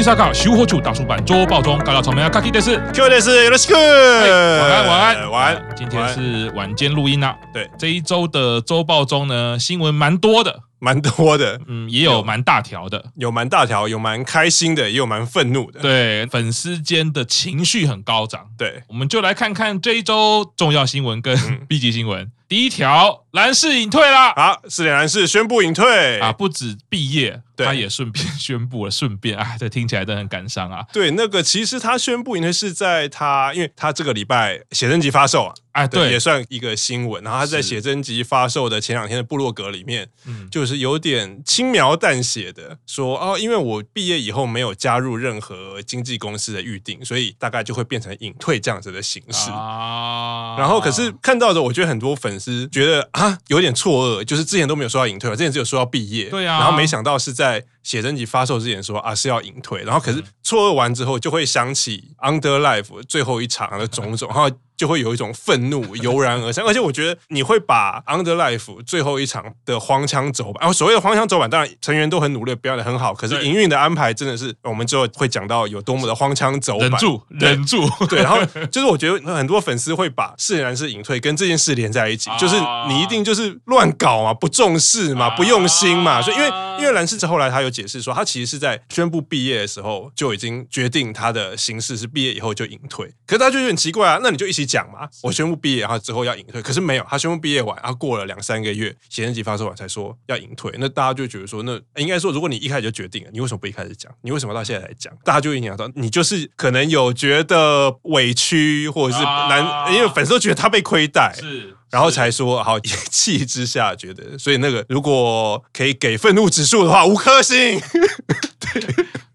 东欧吉萨卡修火球大叔版周报中，大家草莓啊，卡基德斯，Q 德斯，有的是。晚安，晚安，晚安。今天是晚间录音啊。对，这一周的周报中呢，新闻蛮多的。蛮多的，嗯，也有蛮大条的，有蛮大条，有蛮开心的，也有蛮愤怒的。对，粉丝间的情绪很高涨。对，我们就来看看这一周重要新闻跟 B 级新闻。第一条，蓝氏隐退了。啊，四点蓝氏宣布隐退啊，不止毕业，他也顺便 宣布了，顺便啊，这听起来都很感伤啊。对，那个其实他宣布隐退是在他，因为他这个礼拜写真集发售啊。哎，对，也算一个新闻。然后他在写真集发售的前两天的部落格里面，嗯，就是有点轻描淡写的说，哦，因为我毕业以后没有加入任何经纪公司的预定，所以大概就会变成隐退这样子的形式啊。然后可是看到的，我觉得很多粉丝觉得啊，有点错愕，就是之前都没有说要隐退，之前只有说要毕业，对啊，然后没想到是在写真集发售之前说啊是要隐退，然后可是错愕完之后，就会想起 Under Life 最后一场的种种，然后。就会有一种愤怒油然而生，而且我觉得你会把《Under Life》最后一场的荒腔走板，然后所谓的荒腔走板，当然成员都很努力，表演的很好，可是营运的安排真的是我们之后会讲到有多么的荒腔走板。忍住，忍住。对，然后就是我觉得很多粉丝会把释然是隐退跟这件事连在一起，就是你一定就是乱搞嘛，不重视嘛，不用心嘛。所以因为因为兰世后来他有解释说，他其实是在宣布毕业的时候就已经决定他的形式是毕业以后就隐退，可是他就有点奇怪啊，那你就一起。讲嘛，我宣布毕业，然后之后要隐退，可是没有，他宣布毕业完，然后过了两三个月，写真集发售完才说要隐退，那大家就觉得说，那应该说，如果你一开始就决定了，你为什么不一开始讲？你为什么到现在才讲？大家就会想到，你就是可能有觉得委屈，或者是难，啊、因为粉丝都觉得他被亏待，是，然后才说好，一气之下觉得，所以那个如果可以给愤怒指数的话，五颗星。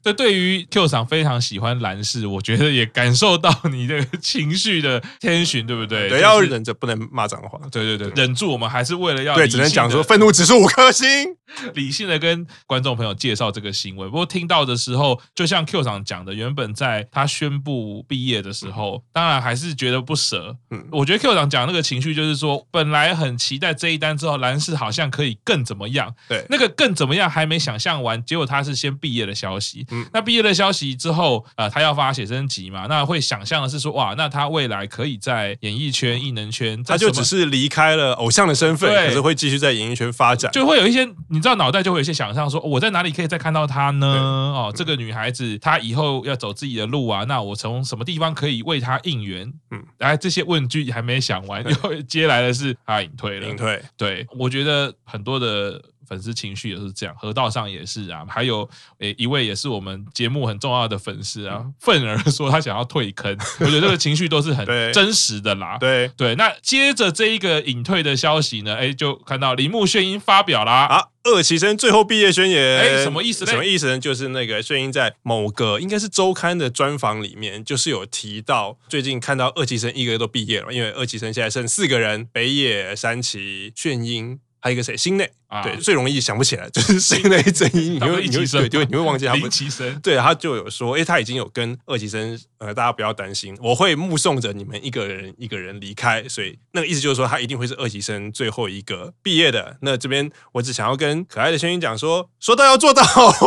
对。这对于 Q 厂非常喜欢兰氏，我觉得也感受到你这个情绪的天寻，对不对？对，要忍着不能骂脏话。对对对，忍住，我们还是为了要对，只能讲说愤怒指数五颗星，理性的跟观众朋友介绍这个新闻。不过听到的时候，就像 Q 厂讲的，原本在他宣布毕业的时候，当然还是觉得不舍。嗯，我觉得 Q 厂讲那个情绪就是说，本来很期待这一单之后，兰氏好像可以更怎么样？对，那个更怎么样还没想象完，结果他是先毕业的消息。那毕业的消息之后，呃，他要发写真集嘛？那会想象的是说，哇，那他未来可以在演艺圈、艺能圈，他就只是离开了偶像的身份，可是会继续在演艺圈发展，就会有一些，你知道，脑袋就会有一些想象说，我在哪里可以再看到他呢？哦，这个女孩子她以后要走自己的路啊，那我从什么地方可以为她应援？嗯，来这些问句还没想完，又接来的是他隐退了，隐退。对，我觉得很多的。粉丝情绪也是这样，河道上也是啊，还有诶一位也是我们节目很重要的粉丝啊，愤而说他想要退坑，我觉得这个情绪都是很真实的啦。对对，那接着这一个隐退的消息呢，哎，就看到铃木炫英发表啦啊，二期生最后毕业宣言，哎，什么意思呢？什么意思呢？就是那个炫英在某个应该是周刊的专访里面，就是有提到最近看到二期生一个个都毕业了，因为二期生现在剩四个人，北野、山崎、炫英。还有一个谁？心内啊，对，最容易想不起来就是心内真音，你会你会对，就会你会忘记他们。对，他就有说，哎，他已经有跟二级生，呃，大家不要担心，我会目送着你们一个人一个人离开，所以那个意思就是说，他一定会是二级生最后一个毕业的。那这边我只想要跟可爱的轩音讲说，说到要做到，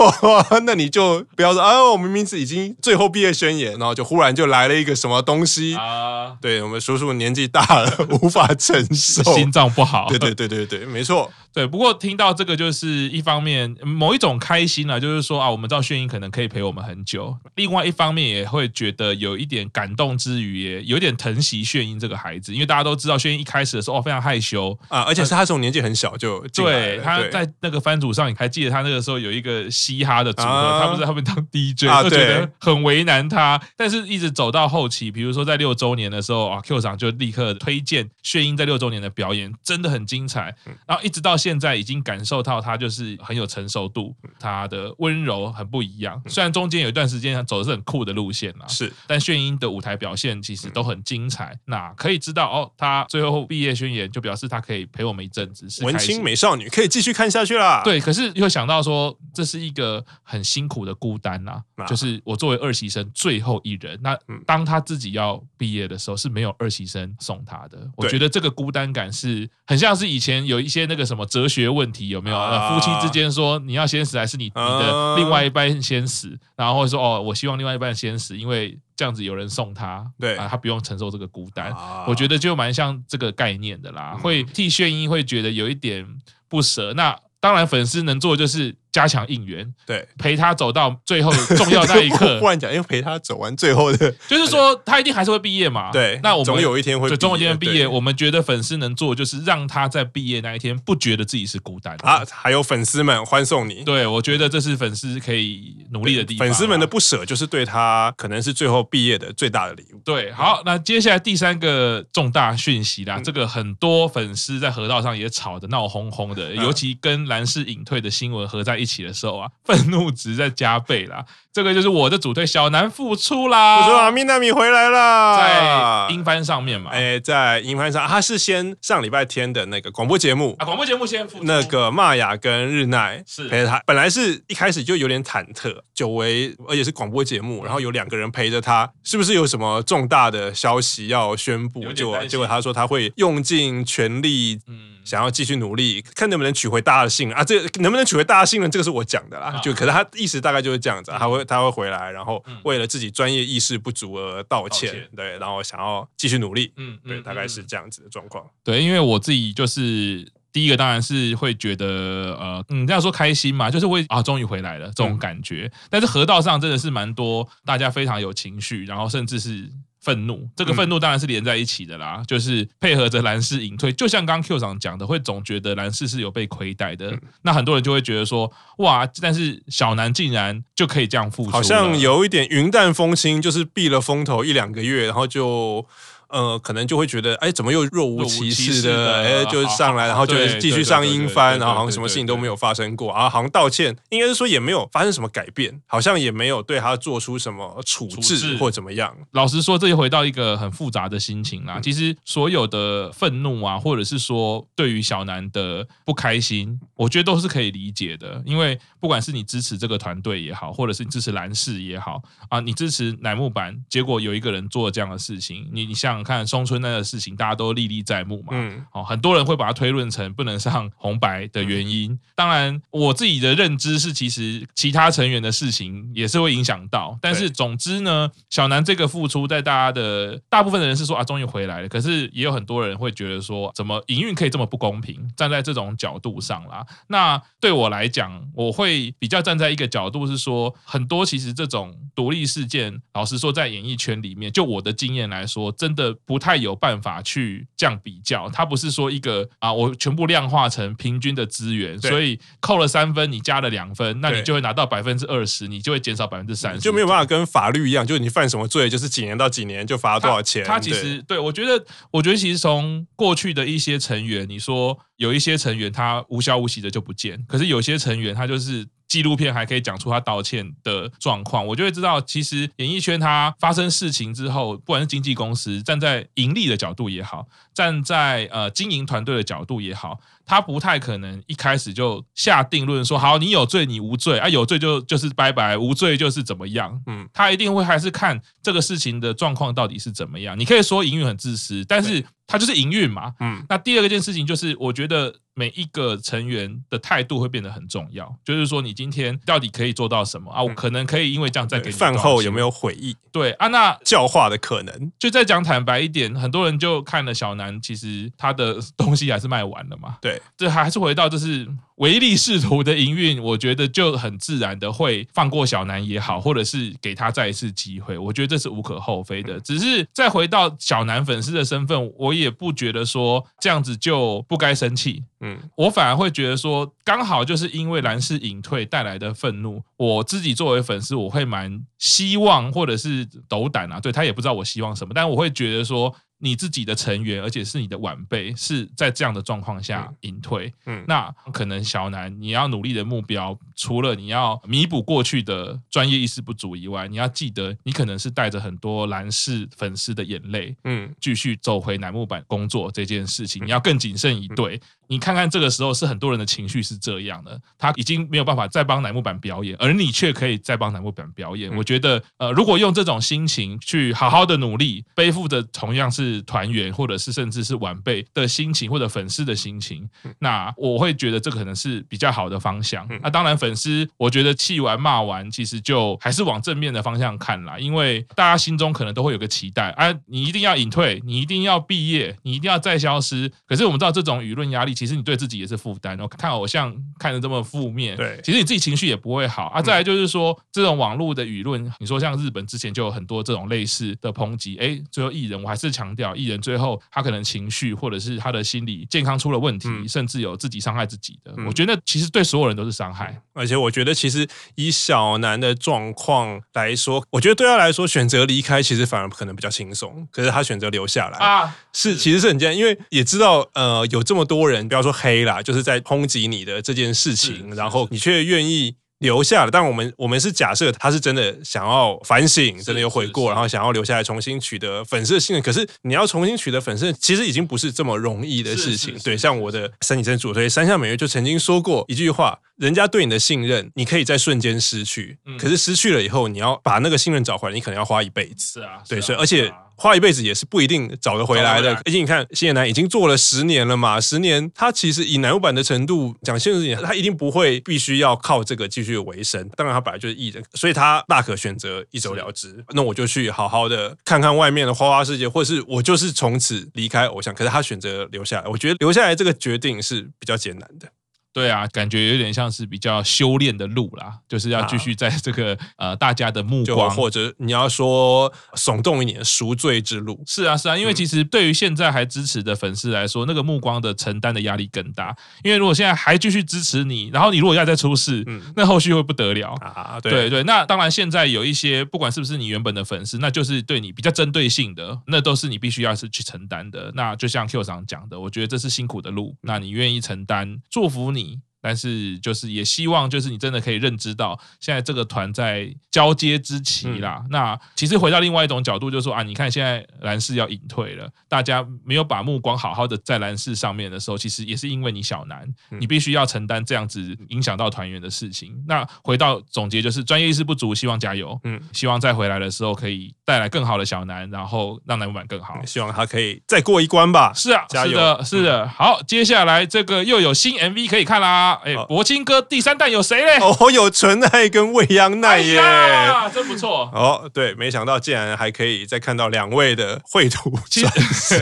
那你就不要说啊，我明明是已经最后毕业宣言，然后就忽然就来了一个什么东西啊？对，我们叔叔年纪大了，无法承受，心脏不好。对对对对对，没错。对，不过听到这个就是一方面某一种开心啊，就是说啊，我们知道炫英可能可以陪我们很久。另外一方面也会觉得有一点感动之余，也有点疼惜炫英这个孩子，因为大家都知道炫英一开始的时候哦非常害羞啊，而且是他从年纪很小就对他在那个番组上，你还记得他那个时候有一个嘻哈的组合，啊、他不是在后面当 DJ，啊、就觉得很为难他。但是一直走到后期，比如说在六周年的时候啊，Q 长就立刻推荐炫英在六周年的表演真的很精彩，然后一直到。现在已经感受到他就是很有成熟度，他的温柔很不一样。虽然中间有一段时间走的是很酷的路线啦，是，但炫音的舞台表现其实都很精彩。那可以知道哦，他最后毕业宣言就表示他可以陪我们一阵子，是文青美少女可以继续看下去啦。对，可是又想到说这是一个很辛苦的孤单呐，就是我作为二期生最后一人，那当他自己要毕业的时候是没有二期生送他的。我觉得这个孤单感是很像是以前有一些那个什么。哲学问题有没有？夫妻之间说你要先死还是你你的另外一半先死，然后说哦，我希望另外一半先死，因为这样子有人送他，对啊，他不用承受这个孤单。我觉得就蛮像这个概念的啦，会替炫音会觉得有一点不舍。那当然，粉丝能做的就是。加强应援，对，陪他走到最后重要那一刻。忽然讲，因为陪他走完最后的，就是说他一定还是会毕业嘛。对，那我们总有一天会，总有一天毕业。我们觉得粉丝能做，就是让他在毕业那一天不觉得自己是孤单啊。还有粉丝们欢送你，对，我觉得这是粉丝可以努力的地方。粉丝们的不舍，就是对他可能是最后毕业的最大的礼物。对，好，那接下来第三个重大讯息啦，这个很多粉丝在河道上也吵得闹哄哄的，尤其跟蓝氏隐退的新闻合在一起的时候啊。愤怒值在加倍啦！这个就是我的主推小南复出啦，我说啊，米娜米回来了，在英番上面嘛，哎，在英番上，他是先上礼拜天的那个广播节目啊，广播节目先复，那个玛雅跟日奈是陪着他，本来是一开始就有点忐忑，久违而且是广播节目，然后有两个人陪着他，是不是有什么重大的消息要宣布？结果结果他说他会用尽全力，嗯。想要继续努力，看能不能取回大家的信啊！这能不能取回大家信任，这个是我讲的啦。啊、就可是他意思大概就是这样子，他会他会回来，然后为了自己专业意识不足而道歉，道歉对，然后想要继续努力，嗯，对，大概是这样子的状况。对，因为我自己就是第一个，当然是会觉得呃，嗯，这样说开心嘛，就是会啊，终于回来了这种感觉。嗯、但是河道上真的是蛮多，大家非常有情绪，然后甚至是。愤怒，这个愤怒当然是连在一起的啦，嗯、就是配合着蓝氏隐退，就像刚刚 Q 长讲的，会总觉得蓝氏是有被亏待的，嗯、那很多人就会觉得说，哇，但是小南竟然就可以这样付出，好像有一点云淡风轻，就是避了风头一两个月，然后就。呃，可能就会觉得，哎，怎么又若无其事的？哎，就上来，然后就继续上音翻，然后好像什么事情都没有发生过啊，好像道歉，应该是说也没有发生什么改变，好像也没有对他做出什么处置或怎么样。老实说，这又回到一个很复杂的心情啦。其实所有的愤怒啊，或者是说对于小南的不开心，我觉得都是可以理解的，因为不管是你支持这个团队也好，或者是你支持蓝氏也好啊，你支持乃木坂，结果有一个人做了这样的事情，你你像。看松村那个事情，大家都历历在目嘛。嗯，哦，很多人会把它推论成不能上红白的原因。嗯、当然，我自己的认知是，其实其他成员的事情也是会影响到。但是，总之呢，小南这个付出，在大家的大部分的人是说啊，终于回来了。可是，也有很多人会觉得说，怎么营运可以这么不公平？站在这种角度上啦，那对我来讲，我会比较站在一个角度是说，很多其实这种独立事件，老实说，在演艺圈里面，就我的经验来说，真的。不太有办法去这样比较，它不是说一个啊，我全部量化成平均的资源，所以扣了三分，你加了两分，那你就会拿到百分之二十，你就会减少百分之三十，就没有办法跟法律一样，就是你犯什么罪，就是几年到几年就罚多少钱。他其实对，对我觉得，我觉得其实从过去的一些成员，你说有一些成员他无消无息的就不见，可是有些成员他就是。纪录片还可以讲出他道歉的状况，我就会知道，其实演艺圈它发生事情之后，不管是经纪公司站在盈利的角度也好，站在呃经营团队的角度也好，他不太可能一开始就下定论说，好，你有罪你无罪啊，有罪就就是拜拜，无罪就是怎么样，嗯，他一定会还是看这个事情的状况到底是怎么样。你可以说营运很自私，但是他就是营运嘛，嗯。那第二个件事情就是，我觉得。每一个成员的态度会变得很重要，就是说你今天到底可以做到什么啊？我可能可以因为这样再给你饭后有没有悔意？对啊，那教化的可能，就再讲坦白一点，很多人就看了小南，其实他的东西还是卖完了嘛。对，这还是回到就是。唯利是图的营运，我觉得就很自然的会放过小南也好，或者是给他再一次机会，我觉得这是无可厚非的。只是再回到小南粉丝的身份，我也不觉得说这样子就不该生气。嗯，我反而会觉得说，刚好就是因为蓝氏隐退带来的愤怒，我自己作为粉丝，我会蛮希望或者是斗胆啊，对他也不知道我希望什么，但我会觉得说。你自己的成员，而且是你的晚辈，是在这样的状况下隐退，嗯，那可能小南你要努力的目标，除了你要弥补过去的专业意识不足以外，你要记得，你可能是带着很多蓝氏粉丝的眼泪，嗯，继续走回乃木板工作这件事情，你要更谨慎以对。你看看这个时候是很多人的情绪是这样的，他已经没有办法再帮乃木板表演，而你却可以再帮乃木板表演。我觉得，呃，如果用这种心情去好好的努力，背负着同样是。是团员，或者是甚至是晚辈的心情，或者粉丝的心情。那我会觉得这可能是比较好的方向。那当然，粉丝我觉得气完骂完，其实就还是往正面的方向看啦，因为大家心中可能都会有个期待啊，你一定要隐退，你一定要毕业，你一定要再消失。可是我们知道这种舆论压力，其实你对自己也是负担。我看偶像看的这么负面，对，其实你自己情绪也不会好啊。再来就是说，这种网络的舆论，你说像日本之前就有很多这种类似的抨击，哎，最后艺人，我还是强调，艺人最后他可能情绪或者是他的心理健康出了问题，嗯、甚至有自己伤害自己的。嗯、我觉得其实对所有人都是伤害。而且我觉得，其实以小南的状况来说，我觉得对他来说，选择离开其实反而可能比较轻松。可是他选择留下来啊，是其实是很艰难，因为也知道呃有这么多人，不要说黑啦，就是在抨击你的这件事情，然后你却愿意。留下了，但我们我们是假设他是真的想要反省，真的有悔过，然后想要留下来重新取得粉丝的信任。可是你要重新取得粉丝，其实已经不是这么容易的事情。对，像我的三井真主推山下美月就曾经说过一句话：人家对你的信任，你可以在瞬间失去，可是失去了以后，你要把那个信任找回来，你可能要花一辈子。是啊，对，所以而且。花一辈子也是不一定找得回来的，毕竟你看，新野男已经做了十年了嘛，十年他其实以乃木坂的程度讲现实一点，他一定不会必须要靠这个继续维生。当然，他本来就是艺人，所以他大可选择一走了之。那我就去好好的看看外面的花花世界，或是我就是从此离开偶像。可是他选择留下来，我觉得留下来这个决定是比较艰难的。对啊，感觉有点像是比较修炼的路啦，就是要继续在这个、啊、呃大家的目光，或者你要说耸动一点赎罪之路。是啊，是啊，因为其实对于现在还支持的粉丝来说，那个目光的承担的压力更大。因为如果现在还继续支持你，然后你如果要再出事，嗯、那后续会不得了啊。对对对，那当然现在有一些不管是不是你原本的粉丝，那就是对你比较针对性的，那都是你必须要是去承担的。那就像 Q 长讲的，我觉得这是辛苦的路，那你愿意承担，祝福你。你但是就是也希望就是你真的可以认知到现在这个团在交接之期啦。嗯、那其实回到另外一种角度，就是说啊，你看现在岚寺要隐退了，大家没有把目光好好的在岚寺上面的时候，其实也是因为你小南，你必须要承担这样子影响到团员的事情。那回到总结就是专业意识不足，希望加油，嗯，希望再回来的时候可以带来更好的小南，然后让乃木坂更好。希望他可以再过一关吧。是啊，加油，是的，是的。嗯、好，接下来这个又有新 MV 可以看啦。哎，柏青哥第三弹有谁嘞？哦，有纯爱跟未央奈耶，啊，真不错。哦，对，没想到竟然还可以再看到两位的绘图转世，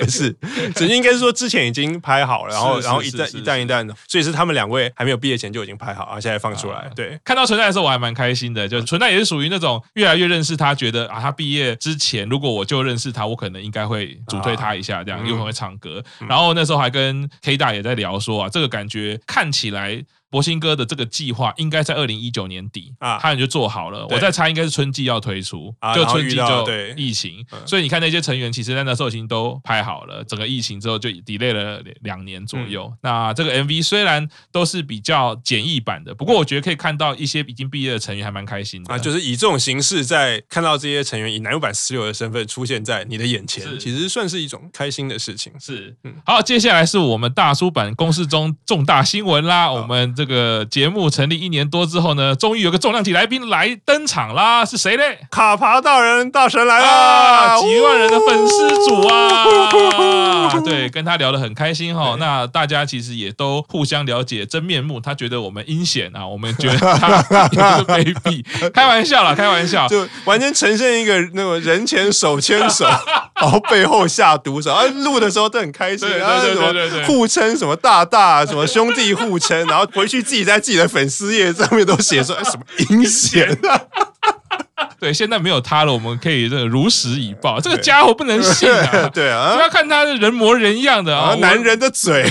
不是，只应该是说之前已经拍好了，然后然后一弹一弹一弹的，所以是他们两位还没有毕业前就已经拍好，然后现在放出来。对，看到纯爱的时候我还蛮开心的，就纯爱也是属于那种越来越认识他，觉得啊，他毕业之前如果我就认识他，我可能应该会主推他一下，这样又很会唱歌。然后那时候还跟 K 大也在聊说啊，这个感觉看看起来。柏青哥的这个计划应该在二零一九年底啊，他就做好了。我在猜，应该是春季要推出，就春季就疫情，所以你看那些成员，其实在那时候已经都拍好了。整个疫情之后就 delay 了两年左右。那这个 MV 虽然都是比较简易版的，不过我觉得可以看到一些已经毕业的成员还蛮开心的啊。就是以这种形式，在看到这些成员以乃木坂十六的身份出现在你的眼前，其实算是一种开心的事情。是，好，接下来是我们大叔版公式中重大新闻啦，我们。这个节目成立一年多之后呢，终于有个重量级来宾来登场啦，是谁嘞？卡帕大人大神来啦，啊，几万人的粉丝组啊！对，跟他聊得很开心哈。对那大家其实也都互相了解真面目，他觉得我们阴险啊，我们觉得他卑鄙，开玩笑啦，开玩笑，就完全呈现一个那个人前手牵手，然后背后下毒手，啊，录的时候都很开心，然后什么互称什么大大，什么兄弟互称，然后回。去自己在自己的粉丝页上面都写说 什么阴险啊。对，现在没有他了，我们可以这个如实以报。这个家伙不能信啊！对啊，不要看他是人模人样的啊，男人的嘴，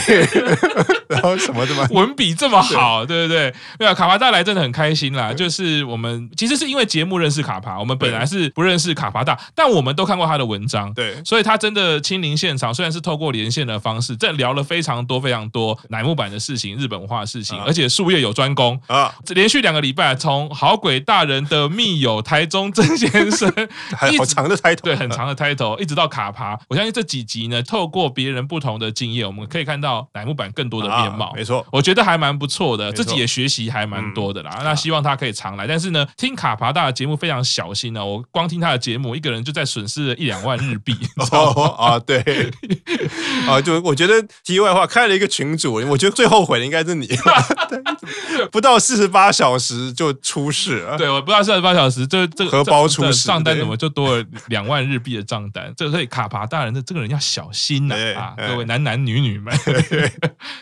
然后什么的嘛，文笔这么好，对不对？对啊，卡帕大来真的很开心啦。就是我们其实是因为节目认识卡帕，我们本来是不认识卡帕大，但我们都看过他的文章，对，所以他真的亲临现场，虽然是透过连线的方式，这聊了非常多非常多乃木坂的事情、日本文化的事情，而且术业有专攻啊。连续两个礼拜，从好鬼大人的密友台中。曾先生，还好长的 title，对，很长的 title，一直到卡帕。我相信这几集呢，透过别人不同的经验，我们可以看到乃木坂更多的面面貌。没错，我觉得还蛮不错的，自己也学习还蛮多的啦。嗯、那希望他可以常来，但是呢，听卡帕大的节目非常小心呢、哦。我光听他的节目，一个人就在损失了一两万日币。哦啊，对 啊，就我觉得题外话，开了一个群组，我觉得最后悔的应该是你，不到四十八小时就出事了。对，我不到四十八小时，就这个荷包出事，账单怎么就多了两万日币的账单？这个所以卡帕大人的这个人要小心呐啊，啊！各位男男女女们，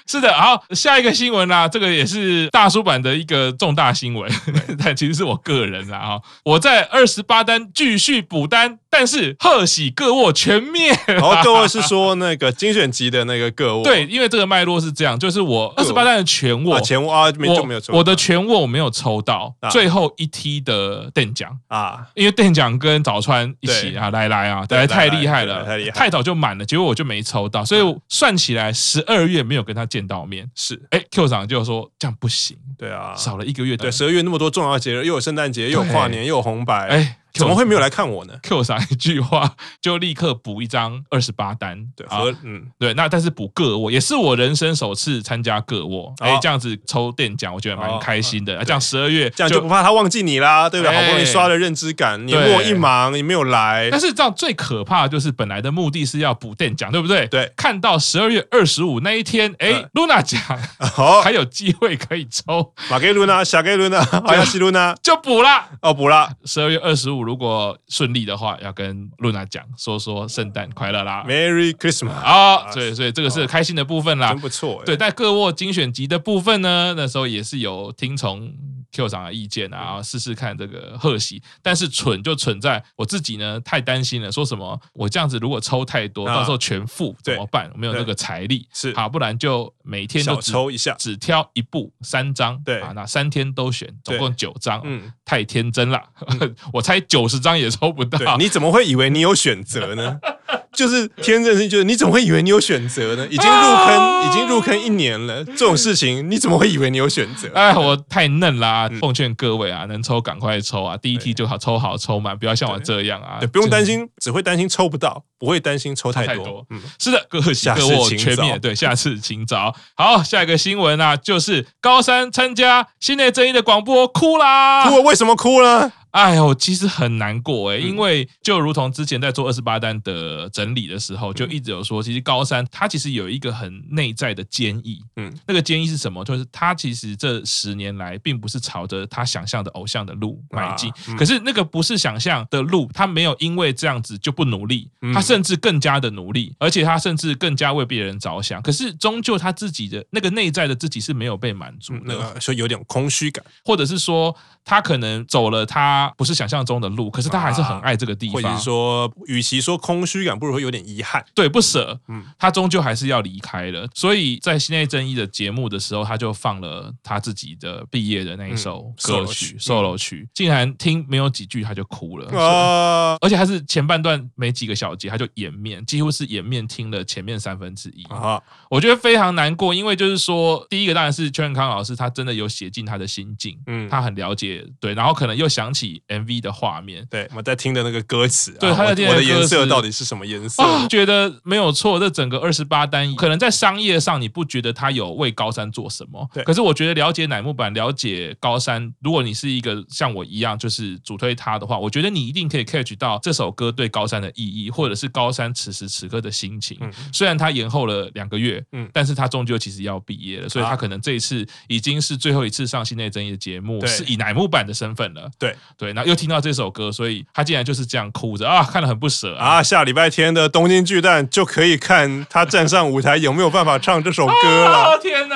是的。好，下一个新闻啦，这个也是大叔版的一个重大新闻，但其实是我个人啦哈。我在二十八单继续补单。但是贺喜各握全灭，然后个握是说那个精选集的那个各握，对，因为这个脉络是这样，就是我二十八单的全握，全握啊，没就没有抽，我的全握我没有抽到最后一梯的电奖啊，因为电奖跟早川一起啊，来来啊，来太厉害了，太厉害，太早就满了，结果我就没抽到，所以算起来十二月没有跟他见到面，是，哎，Q 长就说这样不行，对啊，少了一个月，对，十二月那么多重要节日，又有圣诞节，又有跨年，又有红白，哎。怎么会没有来看我呢？Q 上一句话就立刻补一张二十八单，对啊，嗯，对，那但是补个卧也是我人生首次参加个卧，哎，这样子抽电奖，我觉得蛮开心的。这样十二月这样就不怕他忘记你啦，对不对？好不容易刷了认知感，你帮我一忙，你没有来。但是这样最可怕的就是本来的目的是要补电奖，对不对？对，看到十二月二十五那一天，哎，Luna 奖 还有机会可以抽，马给 Luna，小给 Luna，好呀，西 Luna 就补了，哦，补了。十二月二十五如果顺利的话，要跟露娜讲说说圣诞快乐啦，Merry Christmas 啊！所以所以这个是开心的部分啦，真不错。对，但各握精选集的部分呢，那时候也是有听从 Q 长的意见啊，试试看这个贺喜。但是蠢就蠢在我自己呢，太担心了，说什么我这样子如果抽太多，到时候全负怎么办？没有那个财力，是。好，不然就每天都抽一下，只挑一部三张，对。啊，那三天都选，总共九张，嗯，太天真了，我猜九十张也抽不到，你怎么会以为你有选择呢？就是天真是，就是你怎么会以为你有选择呢？已经入坑，已经入坑一年了，这种事情你怎么会以为你有选择？哎，我太嫩啦！奉劝各位啊，能抽赶快抽啊，第一梯就好抽好抽满，不要像我这样啊。对，不用担心，只会担心抽不到，不会担心抽太多。嗯，是的，各下各握全灭。对，下次请早。好，下一个新闻啊，就是高三参加新内正一的广播哭啦！哭了？为什么哭了？哎呦，其实很难过哎，因为就如同之前在做二十八单的整理的时候，就一直有说，其实高三他其实有一个很内在的坚毅，嗯，那个坚毅是什么？就是他其实这十年来并不是朝着他想象的偶像的路迈进，可是那个不是想象的路，他没有因为这样子就不努力，他甚至更加的努力，而且他甚至更加为别人着想。可是终究他自己的那个内在的自己是没有被满足，那个说有点空虚感，或者是说他可能走了他。他不是想象中的路，可是他还是很爱这个地方。或者说，与其说空虚感，不如说有点遗憾。对，不舍。嗯，他终究还是要离开了。所以在新内正一的节目的时候，他就放了他自己的毕业的那一首歌曲《solo 曲》，竟然听没有几句他就哭了。啊！而且还是前半段没几个小节他就掩面，几乎是掩面听了前面三分之一。啊！我觉得非常难过，因为就是说，第一个当然是邱永康老师，他真的有写进他的心境。嗯，他很了解。对，然后可能又想起。MV 的画面，对，我们在听的那个歌词，对，他在听我的颜色到底是什么颜色？哦，觉得没有错。这整个二十八单，可能在商业上你不觉得他有为高山做什么，对。可是我觉得了解乃木坂，了解高山，如果你是一个像我一样就是主推他的话，我觉得你一定可以 catch 到这首歌对高山的意义，或者是高山此时此刻的心情。嗯，虽然他延后了两个月，嗯，但是他终究其实要毕业了，所以他可能这一次已经是最后一次上新内真一的节目，是以乃木坂的身份了。对对。然后又听到这首歌，所以他竟然就是这样哭着啊，看得很不舍啊。啊，下礼拜天的东京巨蛋就可以看他站上舞台有没有办法唱这首歌了。啊，天哪！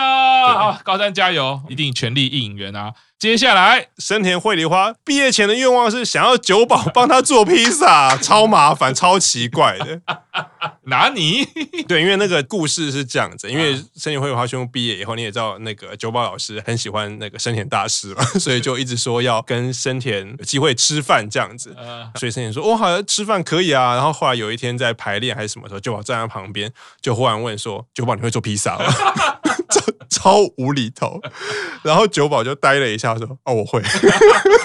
好，高山加油，一定全力应援啊！接下来，深田绘梨花毕业前的愿望是想要九保帮他做披萨，超麻烦，超奇怪的。哪里？对，因为那个故事是这样子，因为深田绘梨花兄毕业以后，你也知道那个九保老师很喜欢那个深田大师嘛，所以就一直说要跟深田有机会吃饭这样子。所以深田说：“我、哦、好像吃饭可以啊。”然后后来有一天在排练还是什么时候，九保站在旁边，就忽然问说：“九保，你会做披萨吗？”超 超无厘头。然后酒保就呆了一下，说：“哦，我会。”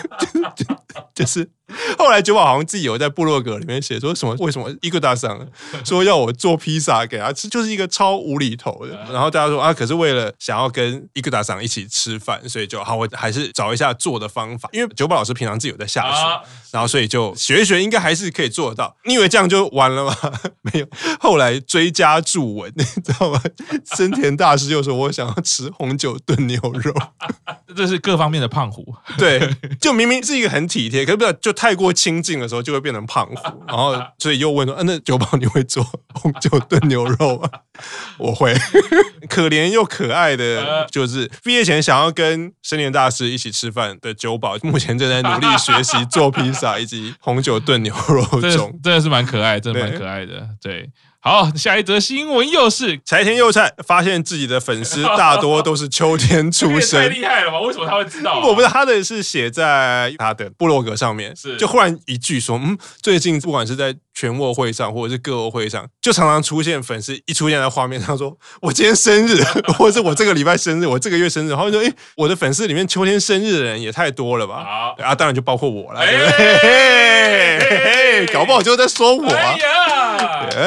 就，就，就是。后来九保好像自己有在部落格里面写说什么，为什么伊个大桑 说要我做披萨给他吃，就是一个超无厘头的。然后大家说啊，可是为了想要跟伊个大桑一起吃饭，所以就好，我还是找一下做的方法。因为九保老师平常自己有在下厨，然后所以就学一学，应该还是可以做得到。你以为这样就完了吗？没有，后来追加注文，你知道吗？森田大师就说我想要吃红酒炖牛肉，这是各方面的胖虎。对，就明明是一个很体贴，可是不知道就。太过亲近的时候就会变成胖虎，然后所以又问说：“啊，那九保你会做 红酒炖牛肉吗？”我会，可怜又可爱的，就是毕业前想要跟生年大师一起吃饭的九保，目前正在努力学习做披萨以及红酒炖牛肉中，真的是蛮可爱，真的蛮可爱的，对。好，下一则新闻又是柴田佑菜发现自己的粉丝 大多都是秋天出生，太厉害了吧？为什么他会知道、啊？我不知道，他的是写在他的部落格上面，是就忽然一句说，嗯，最近不管是在全握会上或者是各握会上，就常常出现粉丝一出现在画面上说，我今天生日，或者是我这个礼拜生日，我这个月生日，然后就说，哎，我的粉丝里面秋天生日的人也太多了吧？好啊，当然就包括我了，对不对？搞不好就在说我啊。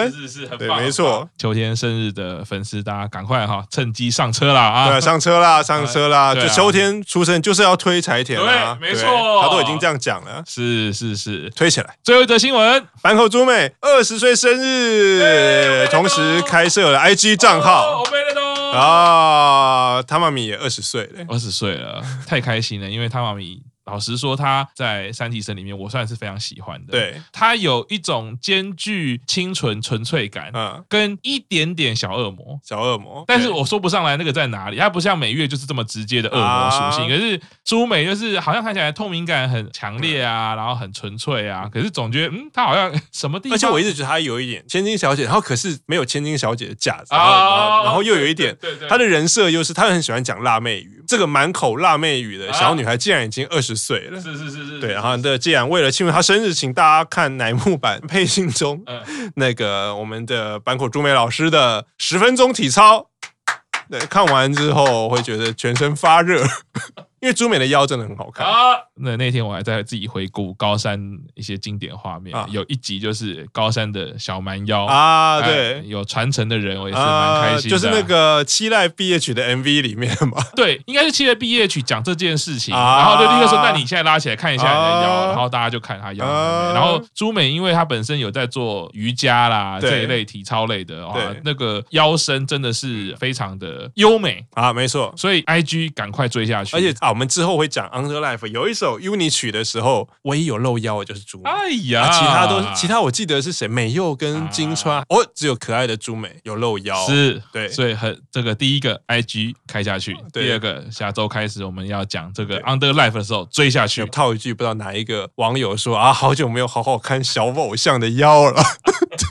是是是，很棒，没错。秋天生日的粉丝，大家赶快哈，趁机上车啦啊！对，上车啦，上车啦！就秋天出生就是要推柴田啊，没错，他都已经这样讲了。是是是，推起来。最后一则新闻，坂口朱美二十岁生日，同时开设了 IG 账号。啊，汤玛米也二十岁了，二十岁了，太开心了，因为汤玛米。老实说，他在三体生里面，我算是非常喜欢的。对，他有一种兼具清纯纯粹感，嗯，跟一点点小恶魔，小恶魔。但是我说不上来那个在哪里，他不像美月就是这么直接的恶魔属性，可是朱美就是好像看起来透明感很强烈啊，然后很纯粹啊，可是总觉得嗯，他好像 什么地方，而且我一直觉得他有一点千金小姐，然后可是没有千金小姐的架子，然后然后又有一点，他的人设又是他很喜欢讲辣妹语，这个满口辣妹语的小女孩竟然已经二十岁了，是是是是，对，然后的既然为了庆祝她生日，请大家看乃木坂配信中那个我们的坂口朱美老师的十分钟体操，对，看完之后会觉得全身发热。因为朱美的腰真的很好看啊！那那天我还在自己回顾高山一些经典画面，有一集就是高山的小蛮腰啊，对，有传承的人，我也是蛮开心的。就是那个期待毕业曲的 MV 里面嘛，对，应该是期待毕业曲讲这件事情，然后就立刻说：“那你现在拉起来看一下你的腰。”然后大家就看他腰。然后朱美因为她本身有在做瑜伽啦这一类体操类的，啊，那个腰身真的是非常的优美啊，没错。所以 IG 赶快追下去，而且啊。我们之后会讲《Under Life》有一首 UNI 曲的时候，唯一有露腰的就是朱美。哎呀，其他都其他我记得是谁？美佑跟金川，哦，只有可爱的朱美有露腰。是对，所以很这个第一个 IG 开下去，第二个下周开始我们要讲这个《Under Life》的时候追下去。套一句，不知道哪一个网友说啊，好久没有好好看小偶像的腰了，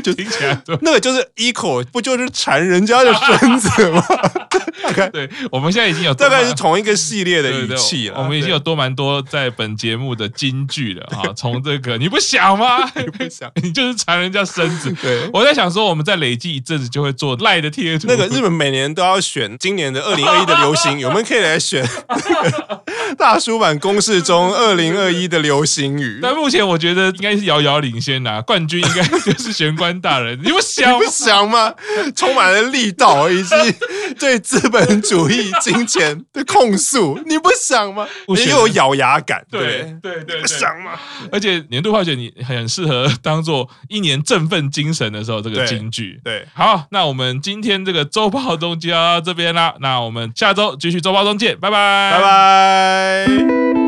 就听起来 那个就是 equal，不就是缠人家的身子吗？对，我们现在已经有大概是同一个系列的语气了。我们已经有多蛮多在本节目的金句了啊！从这个你不想吗？你不想，你就是缠人家身子。对，我在想说，我们再累计一阵子，就会做赖的贴图。那个日本每年都要选今年的二零二一的流行语，我们可以来选大叔版公式中二零二一的流行语。但目前我觉得应该是遥遥领先呐，冠军应该就是玄关大人。你不想，你不想吗？充满了力道以及对资本。主义、金钱的控诉，你不想吗？你又有咬牙感，对对对，不想吗？而且年度化学你很适合当做一年振奋精神的时候，这个金句。对，好，那我们今天这个周报中就要到这边啦，那我们下周继续周报中见，拜拜，拜拜。Bye.